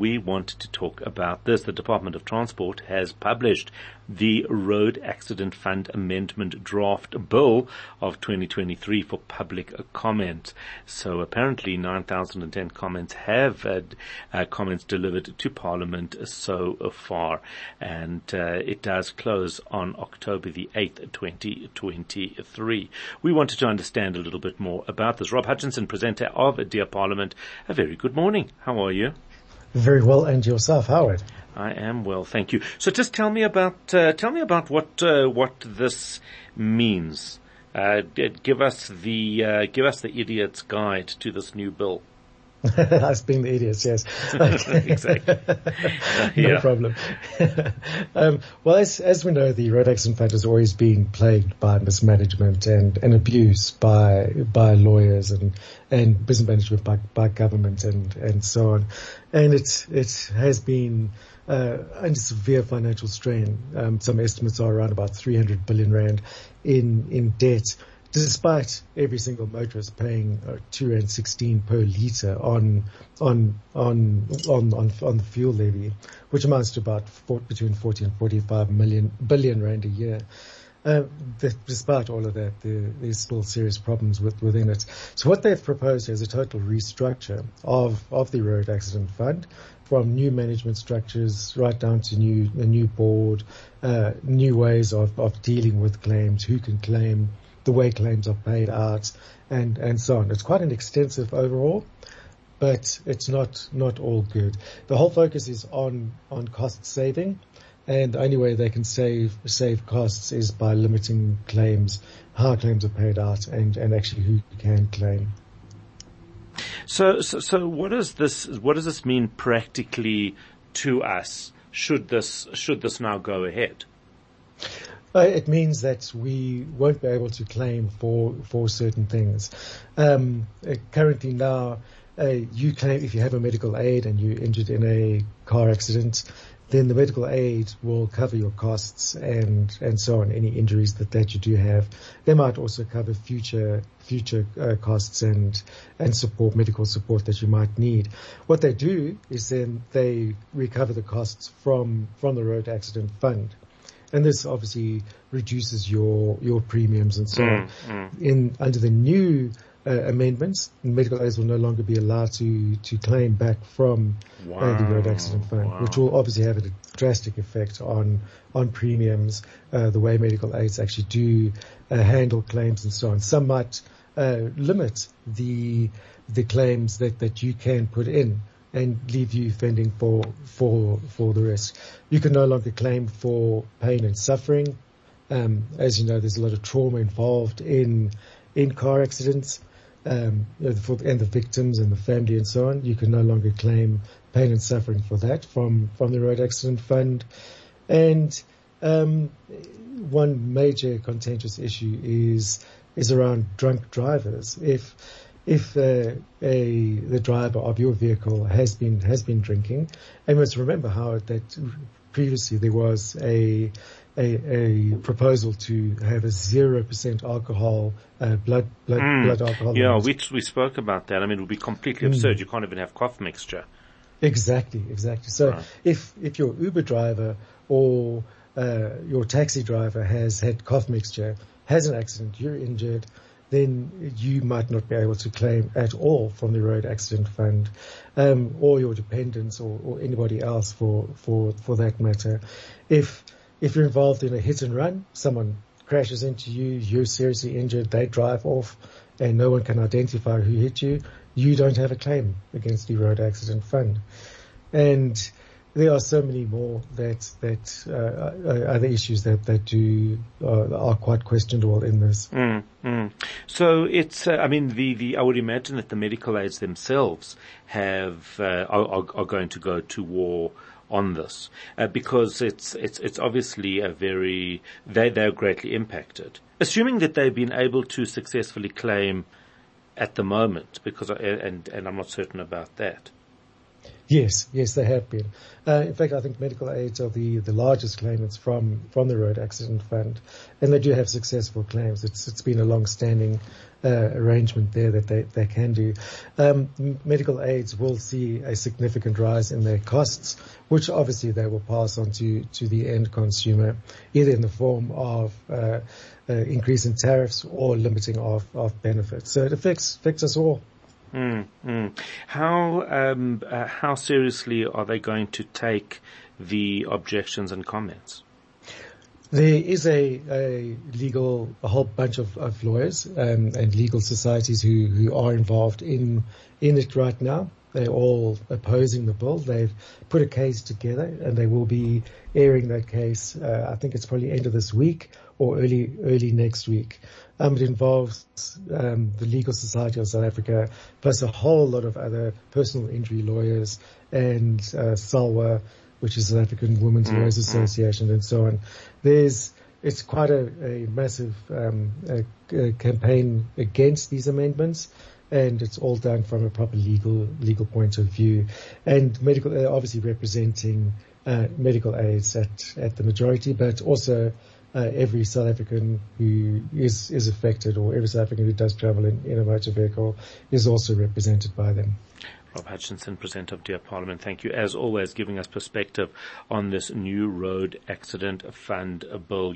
we wanted to talk about this. The Department of Transport has published the Road Accident Fund Amendment Draft Bill of 2023 for public comment. So apparently 9,010 comments have had uh, comments delivered to Parliament so far. And uh, it does close on October the 8th, 2023. We wanted to understand a little bit more about this. Rob Hutchinson, presenter of Dear Parliament, a very good morning. How are you? Very well, and yourself, Howard? I am well, thank you. So just tell me about uh, tell me about what uh, what this means. Uh, give us the uh, give us the idiot's guide to this new bill. Us being the idiots, yes. exactly. no problem. um, well, as, as we know, the Road Accident Fund has always been plagued by mismanagement and, and abuse by by lawyers and and business management by, by government and, and so on. And it it has been uh, under severe financial strain. Um, some estimates are around about 300 billion rand in in debt despite every single motorist paying uh, two and sixteen per liter on on on on on on the fuel levy, which amounts to about four, between forty and forty five million billion rand a year. Uh, despite all of that, there, there's still serious problems with, within it. So what they've proposed is a total restructure of, of the road accident fund from new management structures right down to new, a new board, uh, new ways of, of dealing with claims, who can claim, the way claims are paid out, and, and so on. It's quite an extensive overall, but it's not, not all good. The whole focus is on, on cost saving, and the only way they can save, save costs is by limiting claims, how claims are paid out, and, and actually who can claim. So, so, so what does this, what does this mean practically to us? Should this, should this now go ahead? Uh, it means that we won't be able to claim for for certain things. Um, uh, currently now, uh, you claim if you have a medical aid and you're injured in a car accident, then the medical aid will cover your costs and and so on. Any injuries that, that you do have, they might also cover future future uh, costs and and support medical support that you might need. What they do is then they recover the costs from from the road accident fund and this obviously reduces your your premiums and so mm, on. Mm. In under the new uh, amendments, medical aids will no longer be allowed to to claim back from wow. uh, the road accident fund, wow. which will obviously have a drastic effect on on premiums, uh, the way medical aids actually do uh, handle claims and so on. Some might uh, limit the the claims that that you can put in and leave you fending for for for the rest. You can no longer claim for pain and suffering. Um, as you know, there's a lot of trauma involved in in car accidents. Um, and the victims and the family and so on. You can no longer claim pain and suffering for that from from the road accident fund. And um, one major contentious issue is is around drunk drivers. If if uh, a the driver of your vehicle has been has been drinking, and must remember how that previously there was a a, a proposal to have a zero percent alcohol uh, blood blood mm. blood alcohol. Yeah, we we spoke about that. I mean, it would be completely mm. absurd. You can't even have cough mixture. Exactly, exactly. So right. if if your Uber driver or uh, your taxi driver has had cough mixture, has an accident, you're injured, then you might not be able to claim at all from the road accident fund, um, or your dependents or, or, anybody else for, for, for that matter. If, if you're involved in a hit and run, someone crashes into you, you're seriously injured, they drive off and no one can identify who hit you, you don't have a claim against the road accident fund. And there are so many more that that uh, uh, other issues that that do uh, are quite questionable in this. Mm, mm. So it's, uh, I mean, the, the I would imagine that the medical aids themselves have uh, are, are, going to go to war on this uh, because it's it's it's obviously a very they they're greatly impacted. Assuming that they've been able to successfully claim at the moment, because and and I'm not certain about that. Yes, yes, they have been. Uh, in fact, I think medical aids are the, the largest claimants from, from the road accident fund, and they do have successful claims. It's it's been a long-standing uh, arrangement there that they, they can do. Um, medical aids will see a significant rise in their costs, which obviously they will pass on to to the end consumer, either in the form of uh, uh increase in tariffs or limiting of, of benefits. So it affects affects us all. Mm, mm. How um, uh, how seriously are they going to take the objections and comments? There is a, a legal, a whole bunch of, of lawyers um, and legal societies who, who are involved in in it right now. They're all opposing the bill. They've put a case together, and they will be airing that case. Uh, I think it's probably end of this week or early early next week. Um, it involves um, the Legal Society of South Africa, plus a whole lot of other personal injury lawyers and uh, SALWA, which is South African Women's mm-hmm. Lawyers Association, and so on. There's it's quite a, a massive um, a, a campaign against these amendments and it's all done from a proper legal legal point of view. And medical, uh, obviously representing uh, medical aids at at the majority, but also uh, every South African who is, is affected or every South African who does travel in, in a motor vehicle is also represented by them. Rob Hutchinson, President of Dear Parliament, thank you as always giving us perspective on this new road accident fund bill.